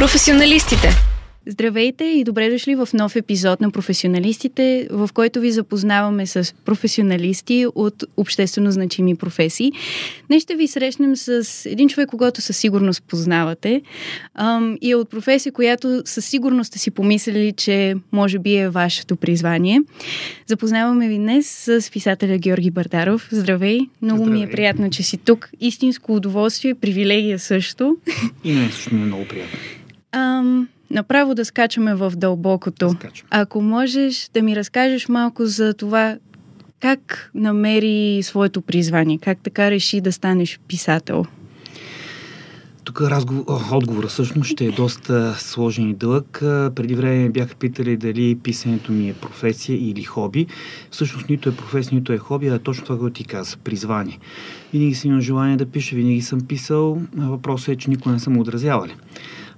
Професионалистите. Здравейте и добре дошли в нов епизод на Професионалистите, в който ви запознаваме с професионалисти от обществено значими професии. Днес ще ви срещнем с един човек, когато със сигурност познавате ам, и е от професия, която със сигурност сте си помислили, че може би е вашето призвание. Запознаваме ви днес с писателя Георги Бардаров. Здравей! Много Здравей. ми е приятно, че си тук. Истинско удоволствие, привилегия също. И мен също ми е много приятно. Ам, направо да скачаме в дълбокото. Скачам. Ако можеш да ми разкажеш малко за това как намери своето призвание, как така реши да станеш писател. Тук разговор, о, отговора всъщност ще е доста сложен и дълъг. Преди време ме бяха питали дали писането ми е професия или хоби. Всъщност нито е професия, нито е хоби, а е точно това, което ти каза. Призвание. Винаги съм имал желание да пиша, винаги съм писал. Въпросът е, че никога не съм отразявали.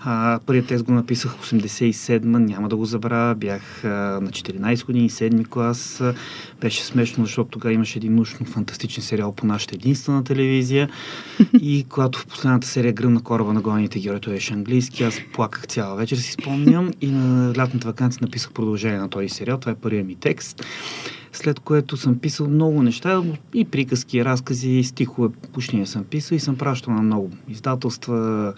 А, първият тест го написах в 87-ма, няма да го забравя. Бях а, на 14 години, 7 клас. А, беше смешно, защото тогава имаше един научно фантастичен сериал по нашата единствена телевизия. И когато в последната серия гръмна кораба на главните герои, той беше английски, аз плаках цяла вечер, си спомням. И на лятната вакансия написах продължение на този сериал. Това е първият ми текст след което съм писал много неща, и приказки, и разкази, и стихове, почти не съм писал и съм пращал на много издателства,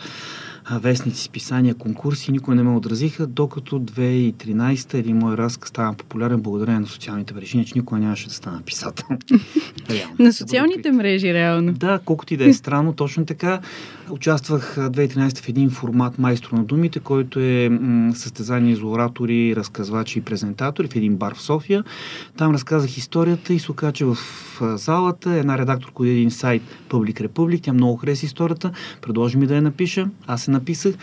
вестници, списания, конкурси, никой не ме отразиха, докато 2013 един мой разказ стана популярен благодарение на социалните мрежи, иначе никой нямаше да стана писател. Реално. На социалните мрежи, реално. Да, колкото и да е странно, точно така. Участвах а, 2013 в един формат Майстор на думите, който е м- състезание за оратори, разказвачи и презентатори в един бар в София. Там разказах историята и се оказа, че в залата една редакторка от един сайт Public Republic, тя много хареса историята, предложи ми да я напиша, аз се написах.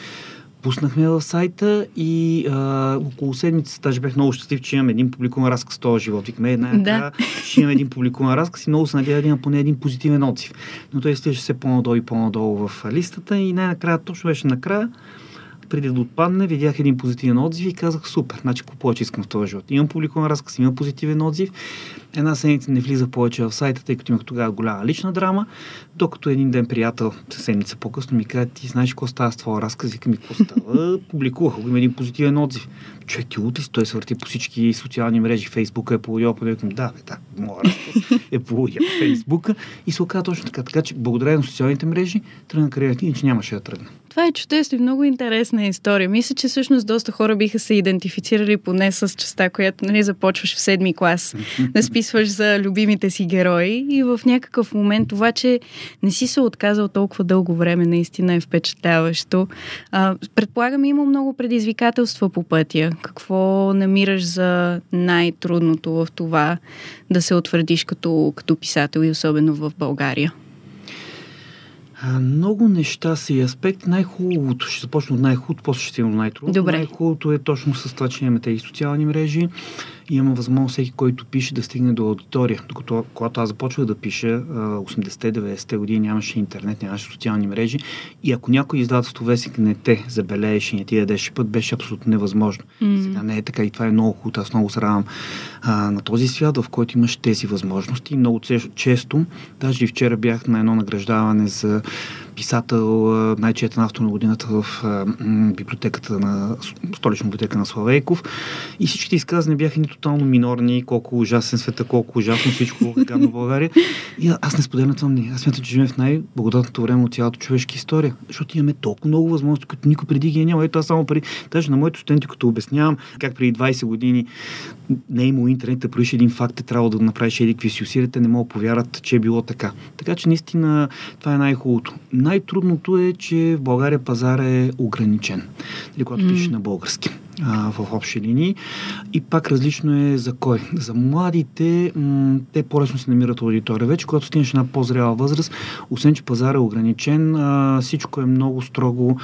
Пуснахме в сайта и а, около седмица, даже бях много щастлив, че имам един публикуван разказ в този живот. Викаме, една Да. ще имам един публикуван разказ и много се надявам да имам поне един позитивен отзив. Но той стигаше все по-надолу и по-надолу в листата и най-накрая, точно беше накрая, преди да отпадне, видях един позитивен отзив и казах, супер, значи какво повече искам в този живот. Имам публикуван разказ, имам позитивен отзив. Една седмица не влизах повече в сайта, тъй като имах тогава голяма лична драма, докато един ден приятел, седмица по-късно ми каза, ти знаеш какво става с твоя разказ? Ми, какво става? Публикувах го, има един позитивен отзив. Човек ти лут ли? Той се върти по всички социални мрежи, Фейсбука е полудял, по да, бе, да, моя разказ е полудял в Фейсбука и се оказа точно така. Така че благодарение на социалните мрежи тръгна кариерата, иначе нямаше да тръгна. Това е чудесно и много интересна история. Мисля, че всъщност доста хора биха се идентифицирали поне с частта, която нали, започваш в седми клас да списваш за любимите си герои и в някакъв момент това, че не си се отказал толкова дълго време, наистина е впечатляващо. А, предполагам, има много предизвикателства по пътя. Какво намираш за най-трудното в това да се утвърдиш като, като писател и особено в България? А, много неща са и аспекти. Най-хубавото, ще започна от най-хубавото, после ще стигна до най-трудното. Добре. Най-хубавото е точно с това, че имаме тези социални мрежи и има възможност всеки, който пише, да стигне до аудитория. Докато когато аз започвах да пиша, а, 80-90-те години нямаше интернет, нямаше социални мрежи и ако някой издателство вестник не те забележеше и не ти дадеше път, беше абсолютно невъзможно. М. Сега не е така и това е много хубаво. Аз много се радвам а, на този свят, в който имаш тези възможности. Много че- често, даже и вчера бях на едно награждаване за писател, най-четен автор на годината в библиотеката на столична библиотека на Славейков. И всичките изказани бяха ни тотално минорни, колко ужасен света, колко ужасно всичко е гадно в България. И аз не споделям това мнение. Аз смятам, че живеем в най-благодатното време от цялата човешка история, защото имаме толкова много възможности, които никой преди ги е нямал. Ето аз само преди, даже на моите студенти, като обяснявам как преди 20 години не е имало интернет, да проиш един факт, е трябвало да направиш еди какви си усилия, те не могат да повярват, че е било така. Така че наистина това е най-хубавото. Най-трудното е, че в България пазар е ограничен, нали, когато М. пишеш на български а, в общи линии. И пак различно е за кой. За младите, м- те по-лесно се намират аудитория. Вече, когато стигнеш една по-зряла възраст, освен, че пазар е ограничен, а, всичко е много строго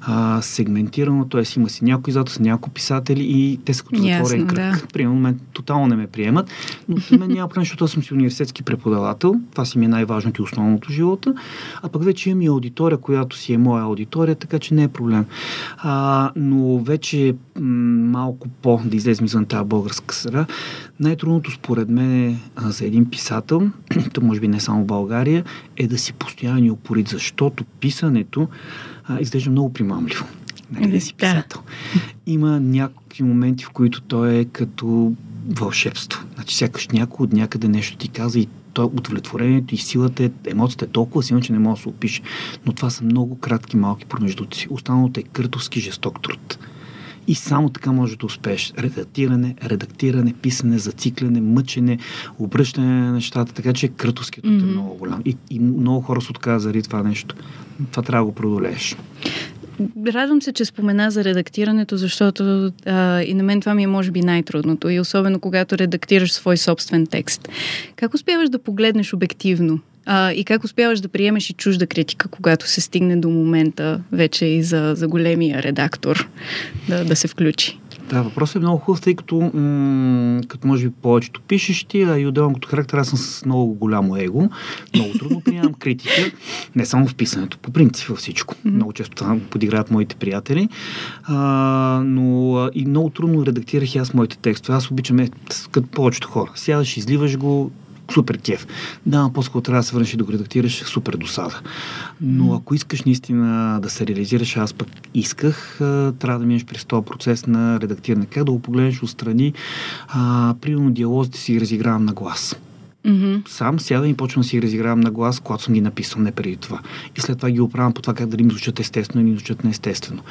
а, сегментирано, т.е. има си някои издателства, някои писатели и те са като затворен кръг. да. Примерно, мен тотално не ме приемат, но при мен няма проблем, защото аз съм си университетски преподавател. Това си ми е най-важното и основното в живота. А пък вече имам и аудитория, която си е моя аудитория, така че не е проблем. А, но вече малко по да излезем извън тази българска среда. Най-трудното според мен е, за един писател, то може би не само в България, е да си постоянно упорит, защото писането а, изглежда много примамливо. Нали, да си писател. Има някакви моменти, в които той е като вълшебство. Значи сякаш някой от някъде нещо ти каза и то удовлетворението и силата, емоцията е толкова силна, че не може да се опише. Но това са много кратки, малки промеждуци. Останалото е къртовски жесток труд. И само така може да успееш. Редактиране, редактиране, писане, зацикляне, мъчене, обръщане на нещата. Така че крътовският mm-hmm. е много голям. И, и много хора се отказват заради това нещо. Това трябва да го продолееш. Радвам се, че спомена за редактирането, защото а, и на мен това ми е може би най-трудното. И особено когато редактираш свой собствен текст. Как успяваш да погледнеш обективно а, и как успяваш да приемеш и чужда критика, когато се стигне до момента вече и за, за големия редактор да, да се включи? Да, въпросът е много хубав, тъй като, м- като може би повечето пишещи, а и отделно като характер, аз съм с много голямо его. Много трудно приемам критика, не само в писането, по принцип във всичко. Mm-hmm. Много често това подиграват моите приятели. А, но а, и много трудно редактирах и аз моите текстове. Аз обичам, е, като повечето хора. Сядаш, изливаш го, супер кеф. Да, по-скоро трябва да се върнеш и да го редактираш, супер досада. Но ако искаш наистина да се реализираш, аз пък исках, трябва да минеш през този процес на редактиране. Как да го погледнеш отстрани, а, примерно диалозите си разигравам на глас. Mm-hmm. Сам сядам и почвам да си разигравам на глас, когато съм ги написал, не преди това. И след това ги оправям по това как дали ми звучат естествено или ми звучат неестествено.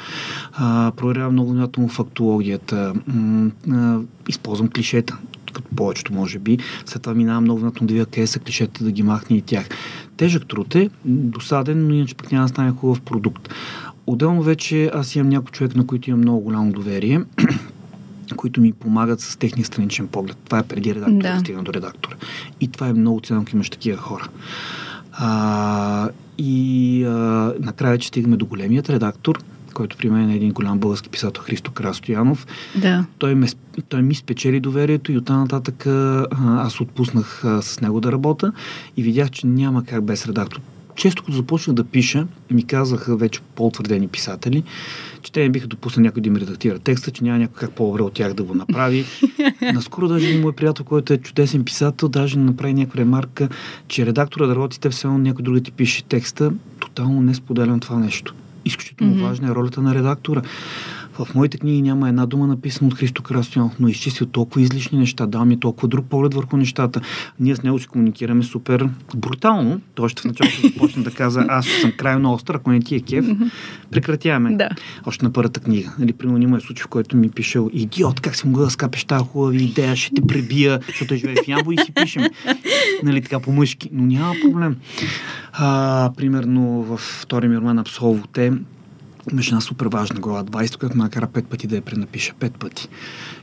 А, проверявам много внимателно фактологията. М- а, използвам клишета като повечето може би. След това минавам много да видя къде са клишета, да ги махне и тях. Тежък труд е, досаден, но иначе пък няма да стане хубав продукт. Отделно вече аз имам някой човек, на които имам много голямо доверие които ми помагат с техния страничен поглед. Това е преди редактора да стигна до редактора. И това е много ценно, ако имаш такива хора. А, и а, накрая, че стигаме до големият редактор, който при мен е един голям български писател Христо Крастоянов. Да. Той, ме, той ми спечели доверието и оттам нататък аз отпуснах с него да работя и видях, че няма как без редактор. Често като започнах да пиша, ми казаха вече по-утвърдени писатели, че те не биха допуснали някой да им редактира текста, че няма някой как по-добре от тях да го направи. Наскоро даже един мой приятел, който е чудесен писател, даже направи някаква ремарка, че редактора да работи, те все едно някой друг да ти пише текста. Тотално не споделям това нещо изключително mm-hmm. важна е ролята на редактора. В моите книги няма една дума написана от Христо Крастоянов, но изчистил толкова излишни неща, дал ми толкова друг поглед върху нещата. Ние с него си комуникираме супер брутално. Той ще в началото започне да каза, аз ще съм крайно остър, ако не ти е кеф, прекратяваме. Да. Още на първата книга. Нали, примерно има случай, в който ми пише, идиот, как си могъл да скапеш тази хубава идея, ще те пребия, защото живее в Ямбо и си пишем. Нали, така по-мъжки. Но няма проблем. А, примерно във втори ми роман Абсолвоте, имаше една супер важна глава, 20, която ме накара пет пъти да я пренапиша. Пет пъти.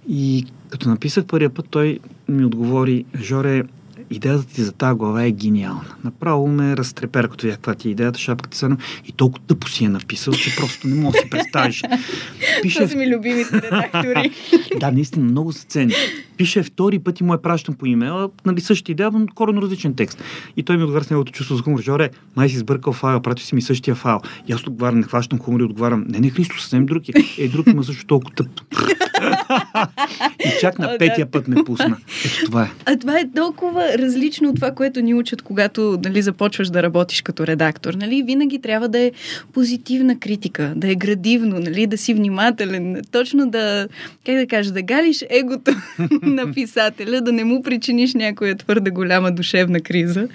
И като написах първия път, той ми отговори, Жоре, идеята ти за тази глава е гениална. Направо ме разтрепер, като видях каква ти е идеята, шапката са и толкова тъпо си е написал, че просто не мога да си представиш. Пише... Това са ми любимите редактори. да, наистина, много се цени. Пише втори път и му е пращан по имейла, нали същата идея, но коренно различен текст. И той ми отговаря с неговото чувство за хумор. Жоре, май си сбъркал файла, прати си ми същия файл. И аз отговарям, не хващам хумор и отговарям, не, не, Христо, съвсем друг е. Е, друг има също толкова тъп. и чак на петия път ме пусна. Ето това е. А това е толкова различно от това, което ни учат, когато нали, започваш да работиш като редактор. Нали? Винаги трябва да е позитивна критика, да е градивно, нали? да си внимателен, точно да, как да кажа, да галиш егото на писателя, да не му причиниш някоя твърде голяма душевна криза.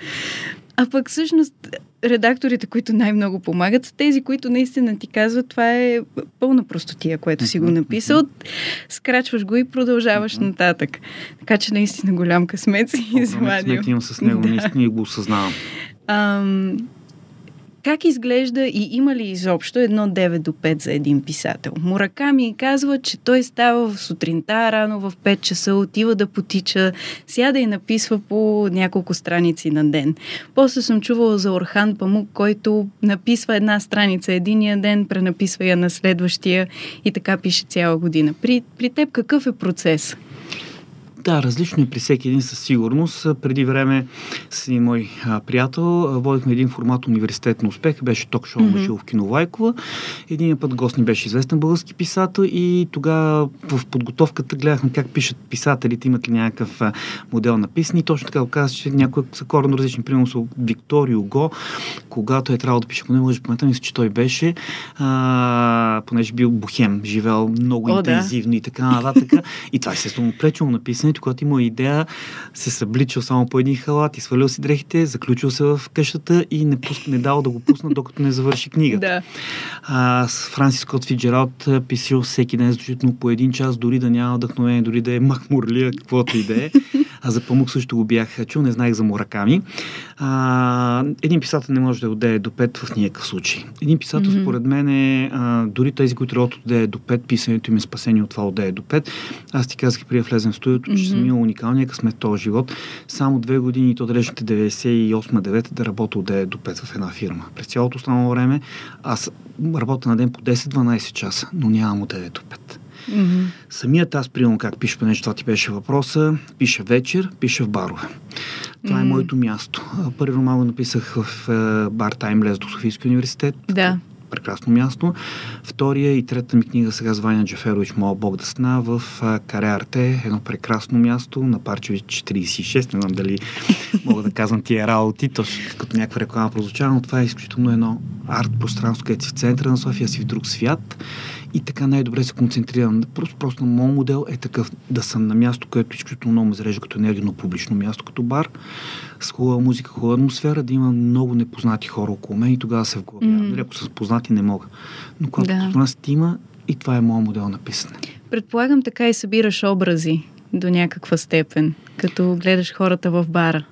А пък всъщност редакторите, които най-много помагат, са тези, които наистина ти казват, това е пълна простотия, което си го написал. Скрачваш го и продължаваш нататък. Така че наистина голям късмет си извадил. Късмет имам с него, да. наистина и го осъзнавам. Ам, как изглежда и има ли изобщо едно 9 до 5 за един писател? Мураками казва, че той става в сутринта рано в 5 часа, отива да потича, сяда и написва по няколко страници на ден. После съм чувала за Орхан Памук, който написва една страница единия ден, пренаписва я на следващия и така пише цяла година. При, при теб какъв е процес? Да, различно е при всеки един със сигурност. Преди време с един мой а, приятел водихме един формат университет на успех, беше ток-шоу mm-hmm. в Киновайкова. Един път гост ни беше известен български писател и тогава в подготовката гледахме как пишат писателите, имат ли някакъв а, модел на писане. И точно така оказа, че някои са коренно различни. Примерно са Викторио Го, когато е трябвало да пише, поне може паметта, мисля, че той беше, а, понеже бил бухем, живел много О, интензивно да. и така нататък. и това естествено пречило на писането, когато има идея, се събличал само по един халат, свалил си дрехите, заключил се в къщата и не, пуск, не дал да го пусна, докато не завърши книгата. Да. А, с Франсис Скот Фиджералд писал всеки ден, значително по един час, дори да няма вдъхновение, дори да е махмурлия, каквото и да е. А за памук също го бях чул, не знаех за мураками. А, един писател не може да отдее до 5 в никакъв случай. Един писател, mm-hmm. според мен, е, а, дори тези, които работят отдее до 5, писането им е спасение от това отдее до 5. Аз ти казах преди да влезем в студиото, mm-hmm. че съм имал уникалния късмет този живот. Само две години, то далечните 98-9 да работя отдее до 5 в една фирма. През цялото останало време аз работя на ден по 10-12 часа, но нямам отдее до 5. Mm-hmm. Самият аз, приемам как пише, понеже това ти беше въпроса, пише вечер, пише в барове. Това mm-hmm. е моето място. Първи роман го написах в е, бар Таймлес до Софийския университет. Да. Прекрасно място. Втория и трета ми книга сега с Ваня Джаферович Моя Бог да сна в Каре Арте. Едно прекрасно място на Парчевич 46. Не знам дали мога да казвам тия работи, точно като някаква реклама прозвучава, но това е изключително едно арт пространство, където си в центъра на София, си в друг свят и така най-добре се концентрирам. Просто, просто моят модел е такъв да съм на място, което изключително много ме зарежда като енергийно публично място, като бар, с хубава музика, хубава атмосфера, да има много непознати хора около мен и тогава се вглъбявам. Mm. Нали, ако са познати, не мога. Но когато да. нас има, и това е моят модел на писане. Предполагам така и събираш образи до някаква степен, като гледаш хората в бара.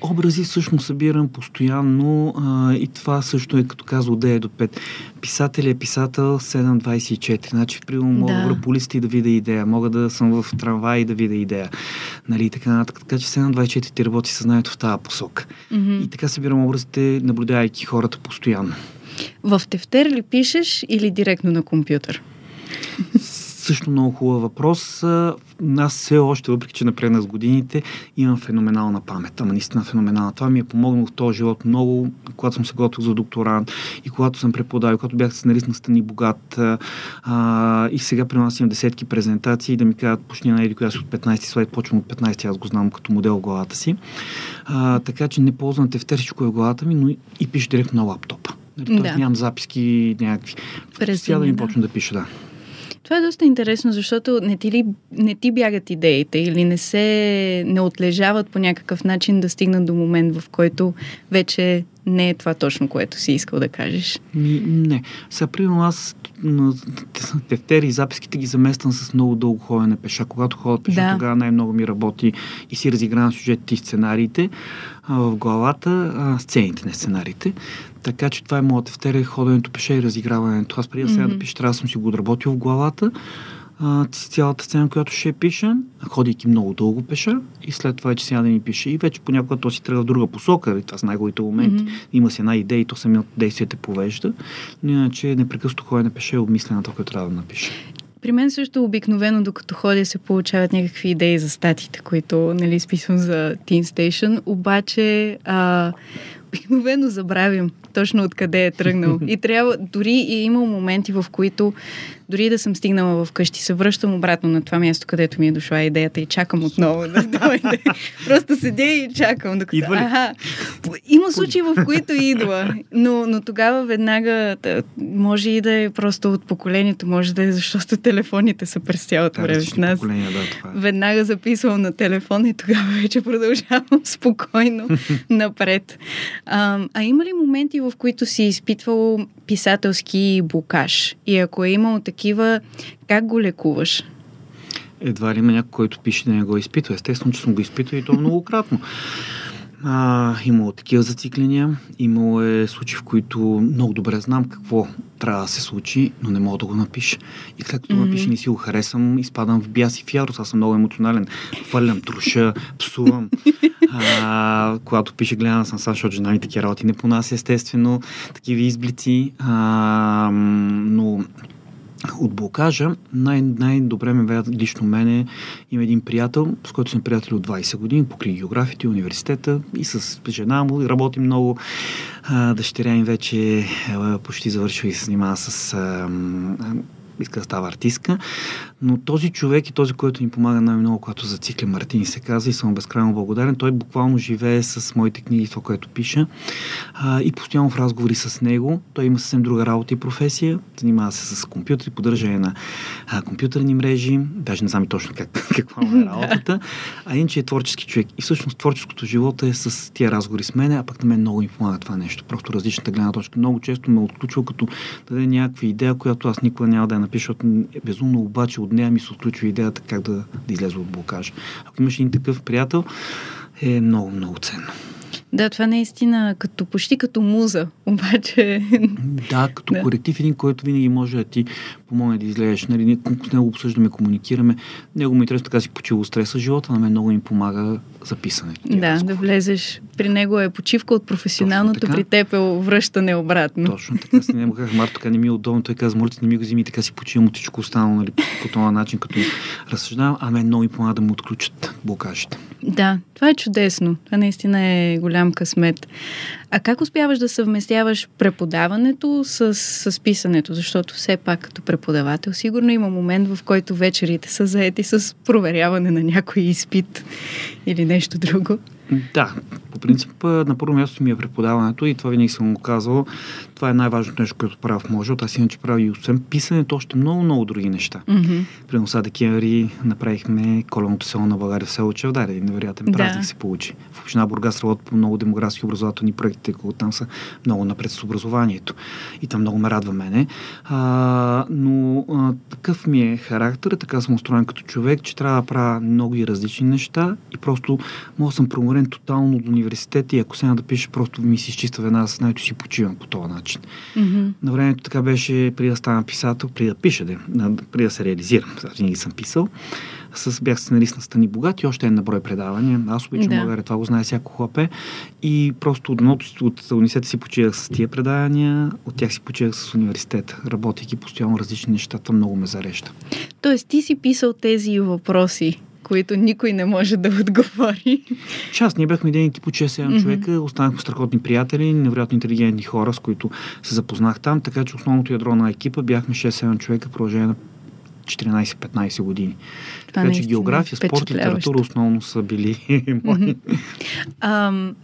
Образи всъщност събирам постоянно а, и това също е като казва от 9 до 5. Писател е писател 7.24. Значи, примерно, мога да вървя по листи да видя идея. Мога да съм в трамвай и да видя идея. Нали, така, нататък. така че 7.24 ти работи съзнанието в тази посока. Mm-hmm. И така събирам образите, наблюдавайки хората постоянно. В тефтер ли пишеш или директно на компютър? Също много хубав въпрос. Аз все още, въпреки че напредна с годините, имам феноменална памет. Ама наистина феноменална. Това ми е помогнало в този живот много, когато съм се готвил за докторант и когато съм преподавал, когато бях сценарист на Стани Богат. А, и сега при нас имам десетки презентации да ми кажат почни на еди, коя от 15 слайд, почвам от 15, аз го знам като модел в главата си. А, така че не ползвам тефтер, всичко е в главата ми, но и, пиша директно на лаптопа. Нали, да. нямам записки някакви. През да ми почна да пиша, да. Това е доста интересно, защото не ти, ли, не ти бягат идеите или не се не отлежават по някакъв начин да стигнат до момент, в който вече не е това точно, което си искал да кажеш. Ми, не. Сега, примерно, аз тефтери и записките ги замествам с много дълго ходене пеша. Когато ходя пеша, да. тогава най-много ми работи и си разигравам сюжетите и сценариите а, в главата, а, сцените, не сценариите. Така че това е моята втера ходенето пеша и разиграването. Аз преди да сега mm-hmm. да пиша, трябва да съм си го отработил в главата. А, цялата сцена, която ще пиша, ходейки много дълго пеша и след това вече сега да ми пише. И вече понякога то си тръгва в друга посока. Това с най-голите моменти. Mm-hmm. Има си една идея и то самият действие те повежда. Но иначе непрекъснато ходене пеше е обмислено това, което трябва да напише. При мен също обикновено, докато ходя, се получават някакви идеи за статите, които нали, списвам за Teen Station, обаче а, обикновено забравим точно откъде е тръгнал. И трябва, дори и имал моменти, в които дори да съм стигнала вкъщи, се връщам обратно на това място, където ми е дошла идеята и чакам отново да дойде. Просто седя и чакам. Докато... Идва ли? Ага. Има случаи, в които идва, но, но тогава веднага може и да е просто от поколението, може да е защото телефоните са през цялото време с нас. Да, това е. Веднага записвам на телефон и тогава вече продължавам спокойно напред. А, а има ли моменти, в които си изпитвал писателски блокаж? И ако е имал такива, как го лекуваш? Едва ли има някой, който пише да не го изпитва. Естествено, че съм го изпитвал и то многократно. А, имало такива зацикления, имало е случаи, в които много добре знам какво трябва да се случи, но не мога да го напиша. И като mm-hmm. напиша, не си го харесам, изпадам в бяс и в ярост. Аз съм много емоционален. Хвърлям, труша, псувам. а, когато пише, гледам съм сега, защото жена ми такива работи не понася, естествено, такива изблици. А, но от блокажа, най- най-добре ме ведат лично мене. Има един приятел, с който съм приятел от 20 години, покри и университета и с жена му. И работим много. А, дъщеря им вече почти завършва и се занимава с а, иска да става артистка, но този човек и този, който ни помага най-много, когато зацикля Мартини се каза и съм безкрайно благодарен, той буквално живее с моите книги, това, което пиша а, и постоянно в разговори с него. Той има съвсем друга работа и професия, занимава се с компютри, поддържане на а, компютърни мрежи, даже не знам точно как, каква е работата, а иначе е творчески човек. И всъщност творческото живота е с тия разговори с мене, а пък на мен много ми помага това нещо. Просто различната гледна точка. Много често ме отключва като даде някаква идея, която аз никога няма да я напиша, е безумно обаче от нея ми се отключва идеята как да, да излезе от блокажа. Ако имаш един такъв приятел, е много, много ценно. Да, това наистина като, почти като муза, обаче... Да, като да. коректив един, който винаги може да ти помогне да излезеш. Нали, ние с него обсъждаме, комуникираме. Него ми интересно така си почива стреса. Живота на мен много им помага за писането. Да, да влезеш. При него е почивка от професионалното, при теб е връщане обратно. Точно така. С него казах, Марто, така не ми е удобно. Той каза, моля не ми го вземи, така си почивам от всичко останало, нали, по този начин, като разсъждавам. А мен много ми помага да му отключат блокажите. Да, това е чудесно. Това наистина е голям късмет. А как успяваш да съвместяваш преподаването с, с писането? Защото все пак като преподавател сигурно има момент, в който вечерите са заети с проверяване на някой изпит или нещо друго. Да, по принцип на първо място ми е преподаването и това винаги съм го казвал. Това е най-важното нещо, което правя в Може. Аз иначе правя и освен писането, още много, много други неща. Mm-hmm. При носа декември направихме коленото село на България в село Чевдар. Един невероятен празник да. се получи. В община Бургас работят по много демографски образователни проекти, тъй като там са много напред с образованието. И там много ме радва мене. А, но а, такъв ми е характер, така съм устроен като човек, че трябва да правя много и различни неща и просто мога да съм проморен тотално от университета и ако сега да пише, просто ми се изчиства веднага с най си почивам по този начин. Mm-hmm. На времето така беше преди да стана писател, преди да пиша, да, преди да се реализирам. Аз винаги съм писал. С, бях сценарист на Стани Богат и още една брой предавания. Аз обичам да. България, това го знае всяко хлапе. И просто от, от университета си почивах с тия предавания, от тях си почивах с университета, работейки постоянно различни неща. Това много ме зареща. Тоест ти си писал тези въпроси които никой не може да отговори. Част, ние бяхме един екип от 6-7 mm-hmm. човека, останахме страхотни приятели, невероятно интелигентни хора, с които се запознах там, така че основното ядро на екипа бяхме 6-7 човека, продължение на 14-15 години. Това така че география, спорт, литература основно са били мои. Mm-hmm.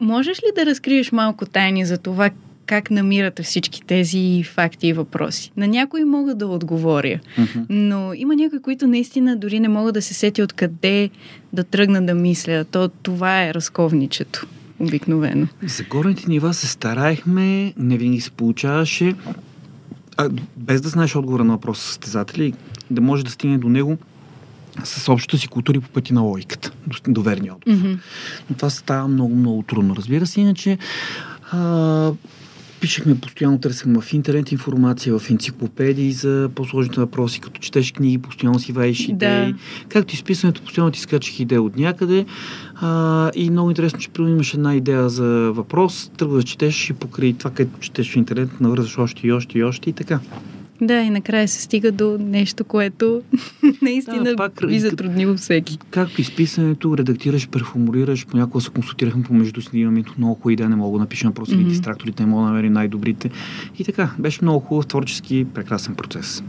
можеш ли да разкриеш малко тайни за това как намирате всички тези факти и въпроси. На някои мога да отговоря, uh-huh. но има някои, които наистина дори не могат да се сети откъде да тръгна да мисля. То, това е разковничето обикновено. За горните нива се стараехме, не винаги се получаваше, а, без да знаеш отговора на въпроса състезатели, да може да стигне до него с общата си култура по пъти на логиката, до верния отговор. Mm-hmm. Но това става много, много трудно. Разбира се, иначе а, Пишехме постоянно, търсехме в интернет информация, в енциклопедии за по-сложните въпроси, като четеш книги, постоянно си ваеш идеи. Да. Както изписването, постоянно ти скачах идея от някъде. А, и много интересно, че примерно имаш една идея за въпрос, тръгва да четеш и покрай това, където четеш в интернет, навързваш още и още и още и така. Да, и накрая се стига до нещо, което наистина да, пак, ви затрудни всеки. Както изписането, редактираш, перформулираш, понякога се консултирахме помежду си имаме много хубави идеи, не мога да напишем просто mm-hmm. дистракторите, не мога да намерим най-добрите. И така, беше много хубав, творчески, прекрасен процес.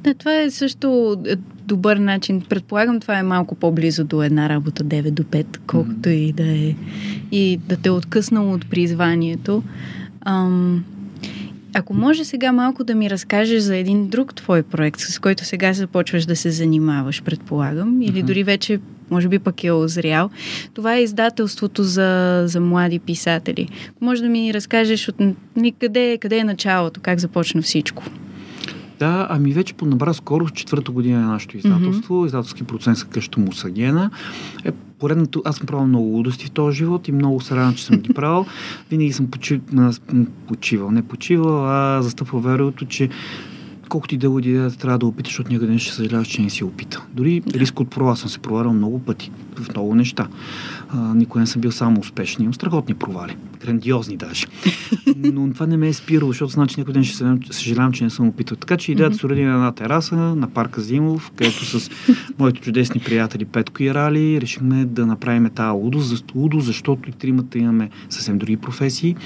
Да, това е също е, добър начин. Предполагам, това е малко по-близо до една работа 9 до 5, колкото mm-hmm. и да е. И да те е откъснало от призванието. Ам, ако може сега малко да ми разкажеш за един друг твой проект, с който сега започваш да се занимаваш, предполагам, или uh-huh. дори вече, може би пък е озрял. Това е издателството за, за млади писатели. Може да ми разкажеш от, къде, къде е началото, как започна всичко? Да, ами вече по набра скоро, четвърта година е нашето издателство. Mm-hmm. Издателски процент са къща Мусагена. Е, поредното, аз съм правил много лудости в този живот и много се радвам, че съм ги правил. Винаги съм почи, почивал, не почивал, а застъпвал вероятно, че колкото и да луди идеята трябва да опиташ, защото някъде ще съжаляваш, че не си опита. Дори риск от провал съм се провалял много пъти, в много неща. А, никой не съм бил само успешен. Имам страхотни провали. Грандиозни даже. Но това не ме е спирало, защото значи някой ден ще съжалявам, че не съм опитал. Така че идеята се роди на една тераса на парка Зимов, където с моите чудесни приятели Петко и Рали решихме да направим тази лудо, лудо, защото и тримата имаме съвсем други професии.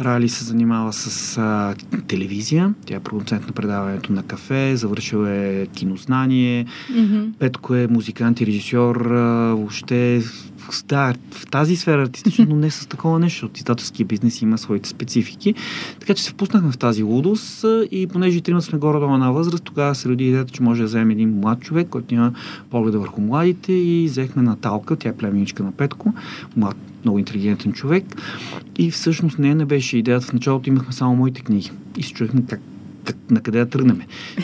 Рали се занимава с а, телевизия. Тя е продуцент на предаването на кафе, завършил е кинознание. Mm-hmm. Петко е музикант и режисьор. А, въобще да, в тази сфера артистично, но не с такова нещо, защото издателския бизнес има своите специфики. Така че се впуснахме в тази лудост и понеже и трима сме горе-долу на възраст, тогава се роди идеята, че може да вземем един млад човек, който има погледа върху младите и взехме Наталка, тя е племеничка на Петко, млад, много интелигентен човек. И всъщност не, не беше идеята. В началото имахме само моите книги. И се чуехме как на къде да тръгнем.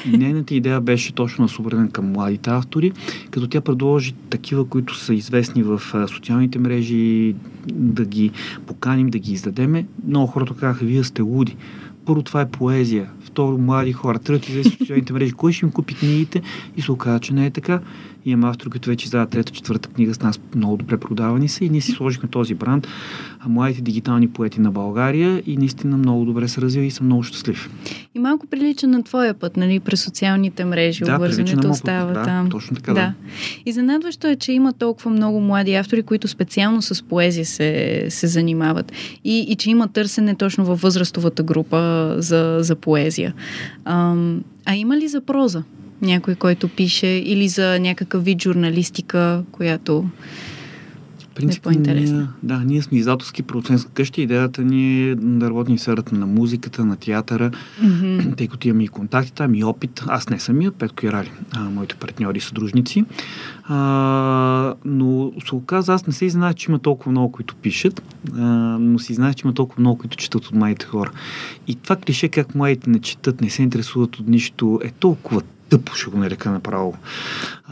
Нейната идея беше точно насобрена към младите автори, като тя предложи такива, които са известни в социалните мрежи, да ги поканим, да ги издадеме. Много хората казаха, вие сте луди. Първо, това е поезия. Второ, млади хора. Известни в социалните мрежи. Кой ще им купи книгите? И се оказа, че не е така. Имам автори, които вече издават трета, четвърта книга с нас, много добре продавани са и ние си сложихме този бранд, младите дигитални поети на България и наистина много добре се развива и съм много щастлив. И малко прилича на твоя път, нали, през социалните мрежи, да, обвързането остава да, там. Точно така, да. да. И занадващо е, че има толкова много млади автори, които специално с поезия се, се занимават. И, и че има търсене точно във възрастовата група за, за поезия. Ам, а има ли за проза? Някой, който пише, или за някакъв вид журналистика, която принцип, е по-интересна. Ние, да, ние сме издателски продуцентска къща. Идеята ни е да работим в сферата на музиката, на театъра, mm-hmm. тъй като имаме и контакти там, и опит. Аз не самия, Петко и Рали, а, моите партньори и съдружници. А, но се оказа, аз не се знаех, че има толкова много, които пишат, а, но си знаех, че има толкова много, които четат от младите хора. И това клише, как младите не четат, не се интересуват от нищо, е толкова тъпо, ще го нарека направо.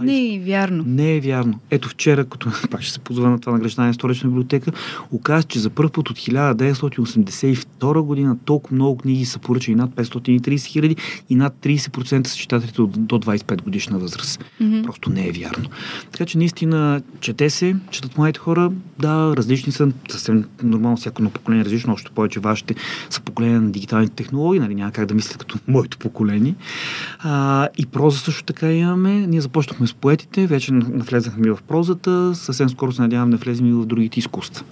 Не е вярно. Не е вярно. Ето вчера, като пак ще се позова на това награждане на Столична библиотека, оказа, че за първ път от 1982 година толкова много книги са поръчани над 530 хиляди и над 30% са читателите до 25 годишна възраст. Mm-hmm. Просто не е вярно. Така че наистина чете се, четат младите хора, да, различни са, съвсем нормално всяко на поколение различно, още повече вашите са поколения на дигиталните технологии, нали, няма как да мислят като моето поколение. А, и проза също така имаме. Ние започнахме с поетите, вече навлезахме в прозата, съвсем скоро се надявам да влезем и в другите изкуства.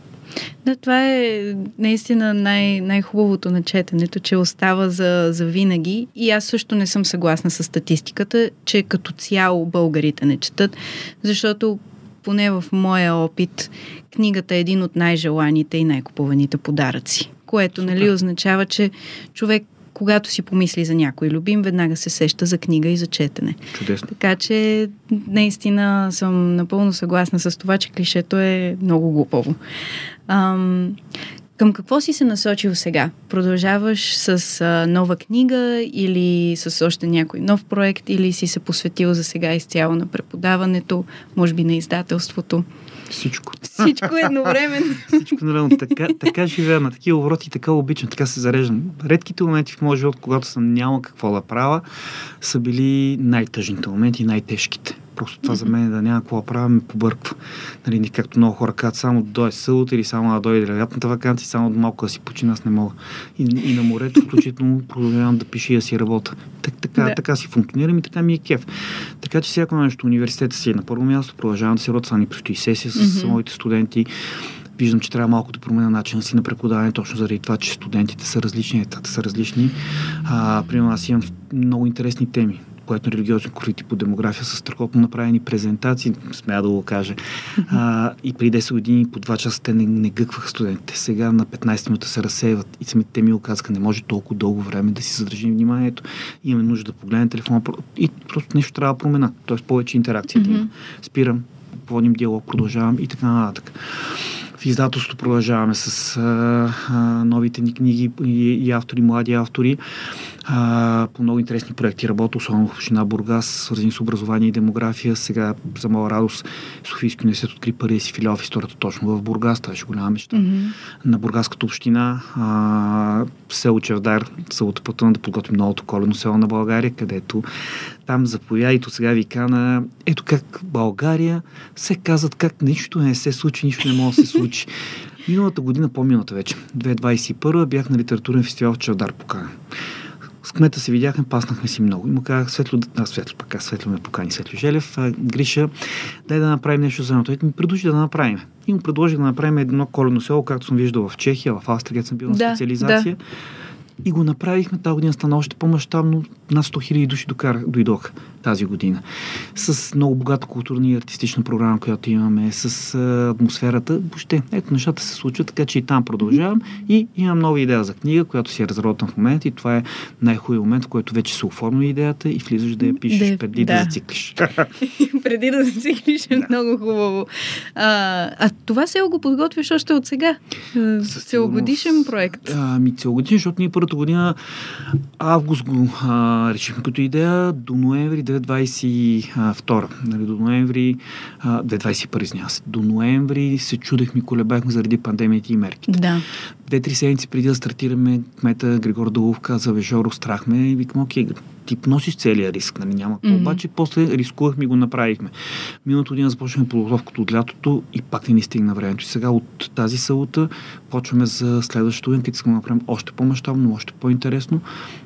Да, това е наистина най- най-хубавото на четенето, че остава за, за винаги. И аз също не съм съгласна с статистиката, че като цяло българите не четат, защото поне в моя опит, книгата е един от най-желаните и най-купуваните подаръци. Което, нали, означава, че човек когато си помисли за някой любим, веднага се сеща за книга и за четене. Чудесно. Така че наистина съм напълно съгласна с това, че клишето е много глупаво. Ам, към какво си се насочил сега? Продължаваш с а, нова книга или с още някой нов проект или си се посветил за сега изцяло на преподаването, може би на издателството? Всичко. Всичко едновременно. Всичко едновременно. Така, така живея на такива обороти, така обичам, така се зареждам. Редките моменти в моя живот, когато съм няма какво да правя, са били най-тъжните моменти, най-тежките. Просто това за мен е да няма какво да правя, ме побърква. Нали, както много хора казват, само да дойде събота или само да дойде лятната вакансия, само да малко да си почина, аз не мога. И, и на морето, включително, продължавам да пиша и да си работя. Так, така, да. така си функционирам и така ми е кеф. Така че всяко нещо, университета си е на първо място, продължавам да си работя, ни предстои сесия с mm-hmm. моите студенти виждам, че трябва малко да променя начина си на преподаване, точно заради това, че студентите са различни, етата са различни. А, примерно аз имам много интересни теми което религиозни конфликти по демография са страхотно направени презентации, смея да го кажа. А, и преди 10 години по 2 часа те не, не гъкваха студентите. Сега на 15 минута се разсейват и самите те ми оказаха, не може толкова дълго време да си задържим вниманието. Имаме нужда да погледнем телефона и просто нещо трябва да промена. Тоест повече интеракция mm-hmm. Спирам, водим диалог, продължавам и така нататък. В издателството продължаваме с а, а, новите ни книги и, и автори, млади автори. А, по много интересни проекти работя, особено в община Бургас, свързани с образование и демография. Сега, за моя радост, Софийски университет откри първия си филиал в историята точно в Бургас. Това беше голяма мечта mm-hmm. на бургаската община. А, село Чевдар, селото пътувам да подготвим новото колено село на България, където там заповядайте сега ви кана. Ето как България се казват как нищо не се случи, нищо не може да се случи. Миналата година, по-миналата вече, 2021, бях на литературен фестивал в Чавдар покана. С кмета се видяхме, паснахме си много. И му казах, Светло, а, Светло, пък Светло ме покани, Светло Желев, а, Гриша, дай да направим нещо за Той ми предложи да направим. И му предложих да направим едно колено село, както съм виждал в Чехия, в Австрия, където съм бил на да, специализация. Да. И го направихме. Тази година стана още по-масштабно. Над 100 000 души дойдоха тази година. С много богата културна и артистична програма, която имаме, с атмосферата. Въобще, ето нещата се случват, така че и там продължавам. И имам нова идея за книга, която си е разработвам в момента и това е най-хубавият момент, в който вече се оформя идеята и влизаш да я пишеш да, преди да, да зациклиш. преди да зациклиш е да. много хубаво. А, а това село го подготвяш още от сега? Целогодишен проект? Ами целогодишен, защото ние първата година август го а, решихме като идея до ноември 2022. Нали, до ноември 2021, се. До ноември се чудехме, колебахме заради пандемията и мерките. Да. Две-три седмици преди да стартираме, кмета Григор Долов каза, Вежоро, страхме и викам, окей, ти носиш целия риск, нали, няма Mm-hmm. Обаче после рискувахме и го направихме. Миналото година започнахме подготовката от лятото и пак не ни стигна времето. Сега от тази салута почваме за следващото година, където искаме да направим още по-масштабно, още по-интересно.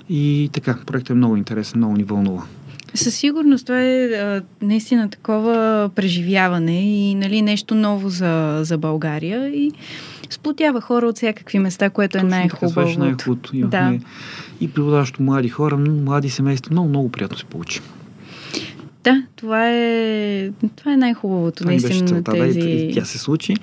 И така, проектът е много интересен, много ни вълнува. Със сигурност това е а, наистина такова преживяване и нали, нещо ново за, за България и сплотява хора от всякакви места, което е най-хубавото. най-хубавото. Да. И преводаващо млади хора, млади семейства, много, много приятно се получи. Да, това е, това е най-хубавото това наистина на тези... Да, и, и тя се случи.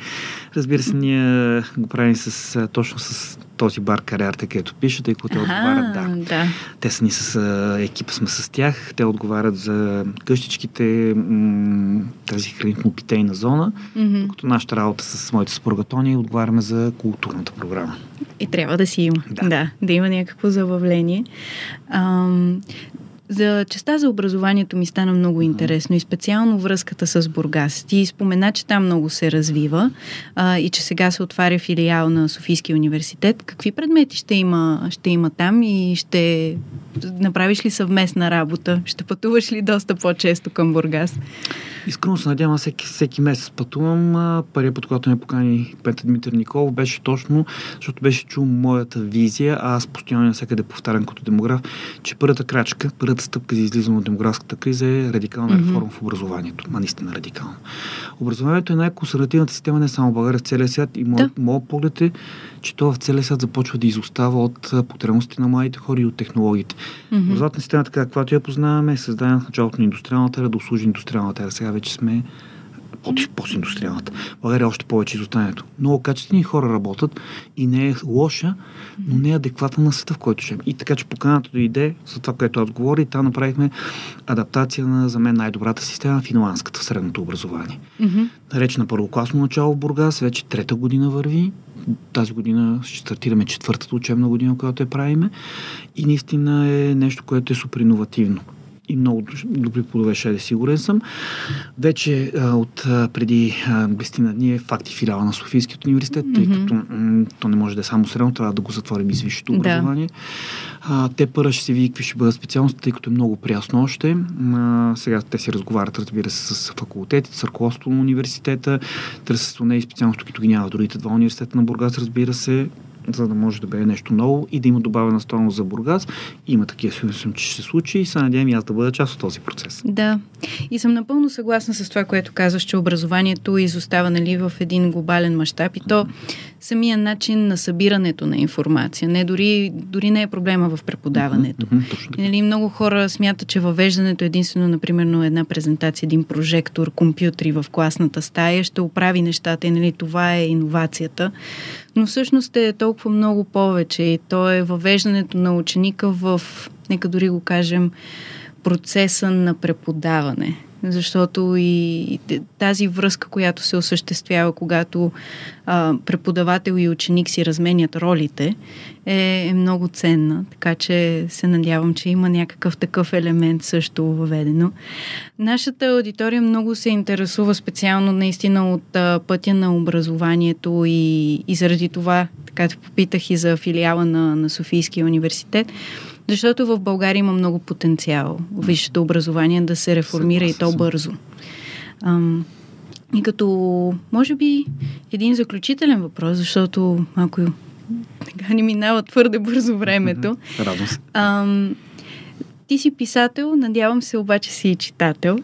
Разбира се, ние го правим с, точно с този бар кариерата, където пишат, тъй като те отговарят. Да. да. Те са ни с екипа, сме с тях. Те отговарят за къщичките, тази хранително-питейна зона, mm-hmm. докато нашата работа с моите съпруга Тони отговаряме за културната програма. И трябва да си има. Да, да, да има някакво забавление. Ам, за частта за образованието ми стана много интересно и специално връзката с Бургас. Ти спомена, че там много се развива а, и че сега се отваря филиал на Софийския университет. Какви предмети ще има, ще има там и ще направиш ли съвместна работа? Ще пътуваш ли доста по-често към Бургас? Искрено се надявам, всеки, всеки месец пътувам. Първият път, когато ме покани Петър Дмитър Николов, беше точно, защото беше чул моята визия, а аз постоянно навсякъде повтарям като демограф, че първата крачка, първата стъпка за излизане от демографската криза е радикална mm-hmm. реформа в образованието. Ма наистина радикална. Образованието е най-консервативната система не само в България, в целия свят. И моят да. поглед е, че това в целия свят започва да изостава от потребностите на младите хора и от технологиите. Mm-hmm. Образователната система, така каквато я познаваме, е създадена в началото на индустриалната ера да обслужи индустриалната ера. Сега вече сме постиндустриалната. България е още повече изостанието. Много качествени хора работят и не е лоша, но не е адекватна на света, в който ще. И така, че поканата дойде за това, което аз говоря и там направихме адаптация на за мен най-добрата система финландската в средното образование. Mm-hmm. Реч на първокласно начало в Бургас, вече трета година върви. Тази година ще стартираме четвъртата учебна година, която я правиме. И наистина е нещо, което е супер иновативно и много добри плодове ще е, сигурен съм. Вече а, от а, преди на дни е факти филиала на Софийският университет, mm-hmm. тъй като м- то не може да е само средно, трябва да го затворим и с висшето образование. Да. А, те първа ще се види какви ще бъдат специалности, тъй като е много прясно още. А, сега те си разговарят, разбира се, с факултети, с ръководството на университета, търсят и специалности, които ги няма другите два университета на Бургас, разбира се за да може да бъде нещо ново и да има добавена стойност за Бургас. Има такива сигурен че ще се случи и се надявам и аз да бъда част от този процес. Да. И съм напълно съгласна с това, което казваш, че образованието изостава нали, в един глобален мащаб и то самия начин на събирането на информация. Не, дори, дори не е проблема в преподаването. Mm-hmm, нали, много хора смятат, че въвеждането единствено, например, една презентация, един прожектор, компютри в класната стая ще оправи нещата и нали, това е иновацията. Но всъщност е толкова много повече и то е въвеждането на ученика в, нека дори го кажем, процеса на преподаване. Защото и тази връзка, която се осъществява, когато а, преподавател и ученик си разменят ролите, е, е много ценна. Така че се надявам, че има някакъв такъв елемент също въведено. Нашата аудитория много се интересува специално наистина от а, пътя на образованието и, и заради това, така те попитах и за филиала на, на Софийския университет, защото в България има много потенциал висшето образование да се реформира и то бързо. Ам, и като, може би, един заключителен въпрос, защото малко така ни минава твърде бързо времето. Радвам се. Ам, ти си писател, надявам се обаче си и читател.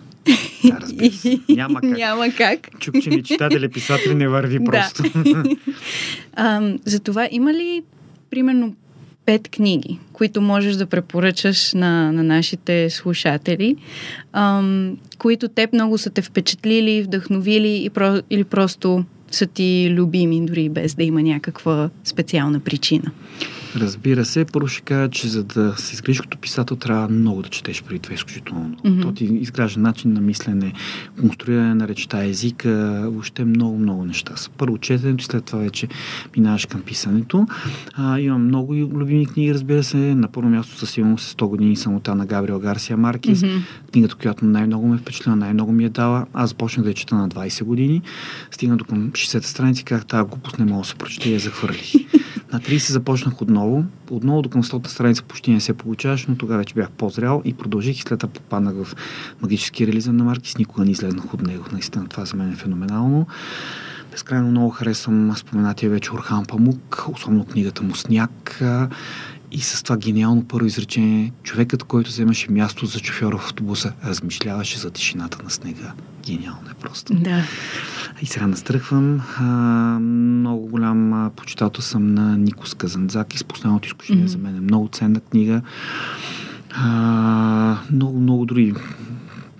Да, разбира се. Няма как. Няма как. Чук, че ми читатели, писатели не върви просто. Да. Ам, затова има ли, примерно, пет книги, които можеш да препоръчаш на, на нашите слушатели, ам, които теб много са те впечатлили, вдъхновили и про, или просто са ти любими, дори без да има някаква специална причина? Разбира се, първо ще кажа, че за да се изградиш като писател, трябва много да четеш преди това изключително Mm-hmm. То ти изгражда начин на мислене, конструиране на речта, езика, въобще много, много неща са. Първо четенето, след това вече минаваш към писането. А, имам много любими книги, разбира се. На първо място със сигурност 100 години самота на Габриел Гарсия Маркис. Mm-hmm. Книгата, която най-много ме впечатля, най-много ми е дала. Аз започнах да я чета на 20 години. Стигна до към 60 страници, как тази глупост не мога да се прочете и я захвърли. На 30 започнах отново. Отново до към 100 страница почти не се получаваш, но тогава вече бях по-зрял и продължих и след това попаднах в магически реализъм на Маркис. Никога не излезнах от него. Наистина това за мен е феноменално. Безкрайно много харесвам споменатия вече Орхан Памук, особено книгата му Сняг. И с това гениално първо изречение, човекът, който вземаше място за шофьора в автобуса, размишляваше за тишината на снега. Гениално е просто. Да. И сега настръхвам. А, много голям почитател съм на Никос Казанзак. Изпусненото изкушение mm-hmm. за мен е много ценна книга. А, много, много други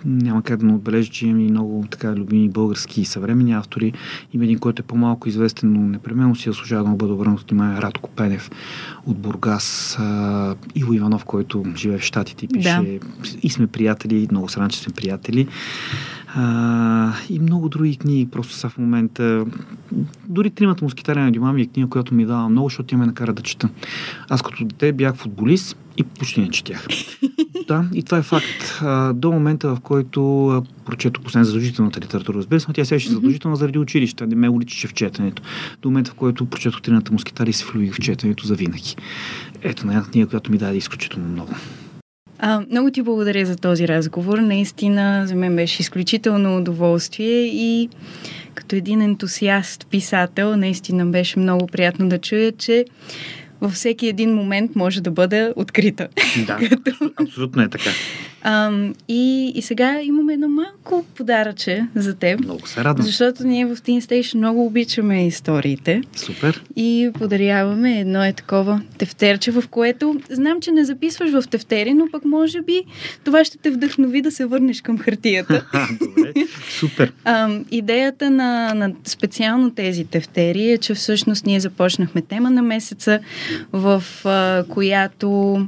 няма как да не отбележа, че имам и много така любими български и съвремени автори. Има един, който е по-малко известен, но непременно си заслужава да му бъде обърнато внимание. Радко Пенев от Бургас, а, Иво Иванов, който живее в Штатите и пише да. и сме приятели, много сран, че сме приятели. А, и много други книги, просто са в момента. Дори тримата мускитари на Дюма ми е книга, която ми дава много, защото тя ме накара да чета. Аз като дете бях футболист и почти не четях. да, и това е факт. А, до момента, в който а, прочетох последна задължителната литература, разбира се, но тя се беше задължителна заради училище, не ме уличаше в четенето. До момента, в който прочетох трината мускитари се влюбих в четенето за винаги. Ето на една книга, която ми даде изключително много. А, много ти благодаря за този разговор. Наистина за мен беше изключително удоволствие и като един ентусиаст писател, наистина беше много приятно да чуя, че във всеки един момент може да бъде открита. Да, абсолютно е така. А, и, и сега имаме едно малко подаръче за теб. Много се радвам. Защото ние в Teen Station много обичаме историите. Супер. И подаряваме едно е такова тефтерче, в което знам, че не записваш в тефтери, но пък може би това ще те вдъхнови да се върнеш към хартията. Добре, супер. А, идеята на, на специално тези тефтери е, че всъщност ние започнахме тема на месеца, в а, която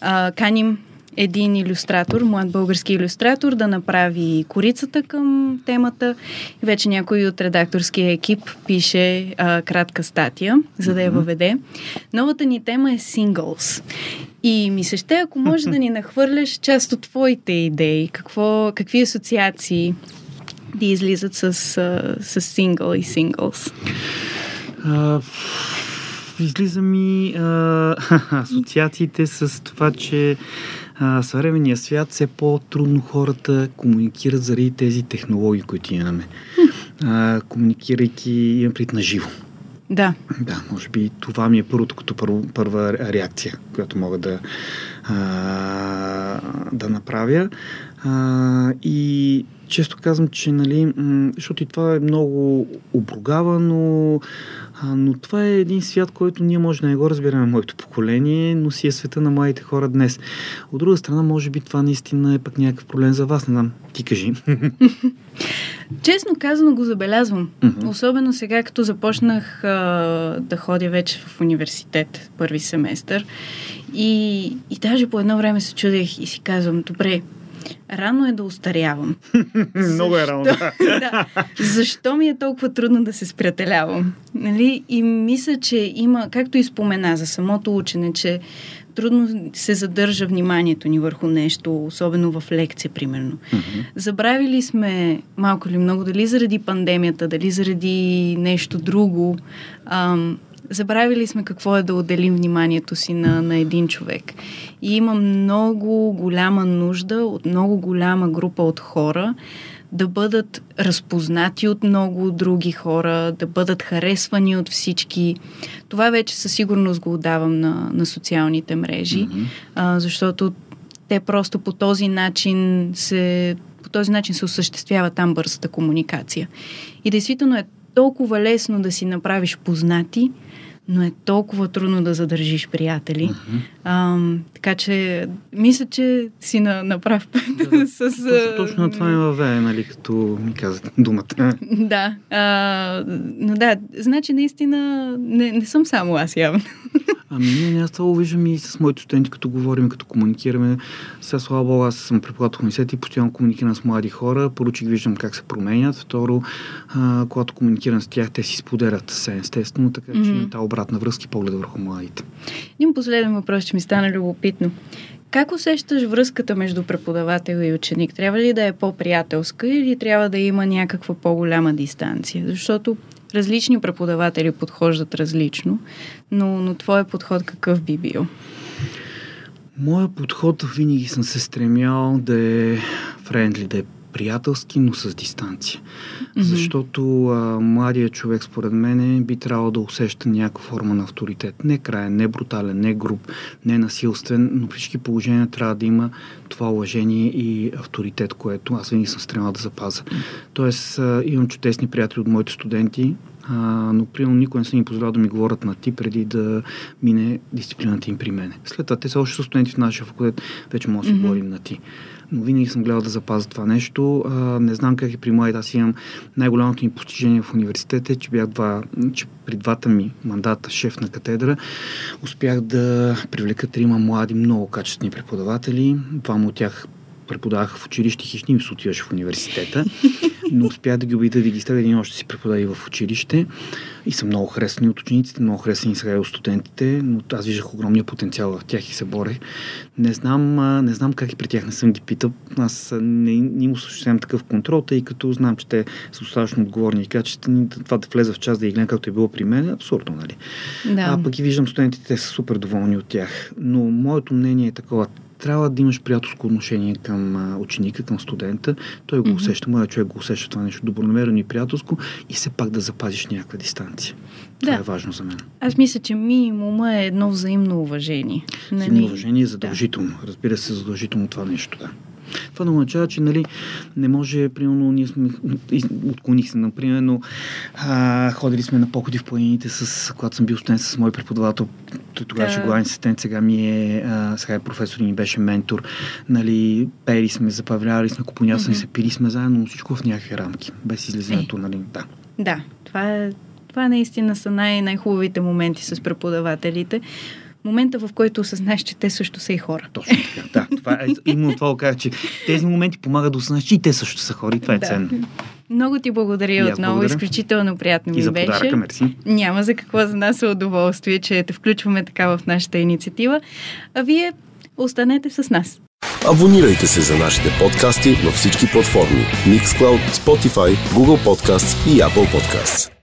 а, каним един иллюстратор, млад български иллюстратор, да направи корицата към темата. И вече някой от редакторския екип пише а, кратка статия, за да я въведе. Новата ни тема е Singles. И ми се ще, ако може да ни нахвърляш част от твоите идеи, какво, какви асоциации ти излизат с, с сингъл и синглс? Uh, излиза ми а, асоциациите с това, че а, съвременния свят все по-трудно хората комуникират заради тези технологии, които имаме. А, комуникирайки, имам пред на живо. Да. Да, може би това ми е първото като първо, първа реакция, която мога да, а, да направя. А, и често казвам, че, нали, защото и това е много обругавано, но това е един свят, който ние може да не го разбираме моето поколение, но си е света на младите хора днес. От друга страна, може би това наистина е пък някакъв проблем за вас, не знам. Ти кажи. Честно казано го забелязвам. Mm-hmm. Особено сега, като започнах а, да ходя вече в университет, първи семестър. И, и даже по едно време се чудех и си казвам, добре, рано е да устарявам. Много е рано. Да. да. Защо ми е толкова трудно да се спрятелявам? Нали? И мисля, че има, както и спомена за самото учене, че трудно се задържа вниманието ни върху нещо, особено в лекция, примерно. Mm-hmm. Забравили сме малко или много, дали заради пандемията, дали заради нещо друго. Ам, забравили сме какво е да отделим вниманието си на, на един човек. И има много голяма нужда от много голяма група от хора да бъдат разпознати от много други хора, да бъдат харесвани от всички. Това вече със сигурност го отдавам на, на социалните мрежи, mm-hmm. а, защото те просто по този начин се по този начин се осъществява там бързата комуникация. И действително е толкова лесно да си направиш познати, но е толкова трудно да задържиш приятели. Uh-huh. А, така че, мисля, че си на, на прав път да, с... Точно, точно на това ме въвее, нали, като ми казват думата. Да. А, но да, значи наистина не, не съм само аз явно. Ами не, не, аз това виждам и с моите студенти, като говорим, като комуникираме. Сега, слава Бога, аз съм преподавател в университет и постоянно комуникирам с млади хора. Че виждам как се променят. Второ, а, когато комуникирам с тях, те си споделят се, естествено, така че mm-hmm. Обратна връзка и поглед върху младите. Един последен въпрос, че ми стана любопитно. Как усещаш връзката между преподавател и ученик? Трябва ли да е по-приятелска или трябва да има някаква по-голяма дистанция? Защото различни преподаватели подхождат различно, но, но твой подход какъв би бил? Моя подход винаги съм се стремял да е френдли, да е приятелски, но с дистанция. Mm-hmm. Защото а, младият човек, според мен, би трябвало да усеща някаква форма на авторитет. Не краен, не брутален, не груб, не насилствен, но всички положения трябва да има това уважение и авторитет, което аз винаги съм стремал да запаза. Тоест, а, имам чудесни приятели от моите студенти, а, но примерно никой не съм им позволял да ми говорят на ти преди да мине дисциплината им при мене. След това те са още студенти в нашия факултет, вече може да mm-hmm. говорим на ти но винаги съм гледал да запазя това нещо. А, не знам как е при младите. Аз имам най-голямото ми постижение в университета, че бях два, че при двата ми мандата шеф на катедра успях да привлека трима млади, много качествени преподаватели. Двама от тях преподавах в училище, хищни ми се отиваше в университета, но успях да ги убедя да ги ставя един още си преподава и в училище и са много харесани от учениците, много харесани сега и от студентите, но аз виждах огромния потенциал в тях и се боре. Не знам, не знам как и при тях не съм ги питал. Аз не, не им осъществявам такъв контрол, тъй като знам, че те са достатъчно отговорни и качествени. Това да влеза в час да ги гледам, както е било при мен, е абсурдно, нали? Да. А пък и виждам студентите, те са супер доволни от тях. Но моето мнение е такова трябва да имаш приятелско отношение към ученика, към студента. Той го усеща, моят човек го усеща това нещо добронамерено и приятелско и все пак да запазиш някаква дистанция. Това да. е важно за мен. Аз мисля, че минимума е едно взаимно уважение. Нали? Взаимно уважение е задължително. Да. Разбира се, задължително това нещо, да. Това не означава, че нали, не може, примерно, ние сме, отклоних се, например, но а, ходили сме на походи в планините, с, когато съм бил студент с мой преподавател, той тогава ще главен асистент, сега ми е, а, сега е професор и ми беше ментор, нали, пели сме, запавлявали сме, купонясани mm-hmm. се, пили сме заедно, но всичко в някакви рамки, без излизането, е. нали, да. Да, това е това наистина са най- най-хубавите моменти с преподавателите момента, в който осъзнаеш, че те също са и хора. Точно така, да. Това е, именно това кажа, че тези моменти помагат да осъзнаеш, че и те също са хора и това е да. ценно. Много ти благодаря отново. Благодаря. Изключително приятно ми и за беше. Подаръка, мерси. Няма за какво за нас е удоволствие, че те включваме така в нашата инициатива. А вие останете с нас. Абонирайте се за нашите подкасти във всички платформи Mixcloud, Spotify, Google Podcasts и Apple Podcasts.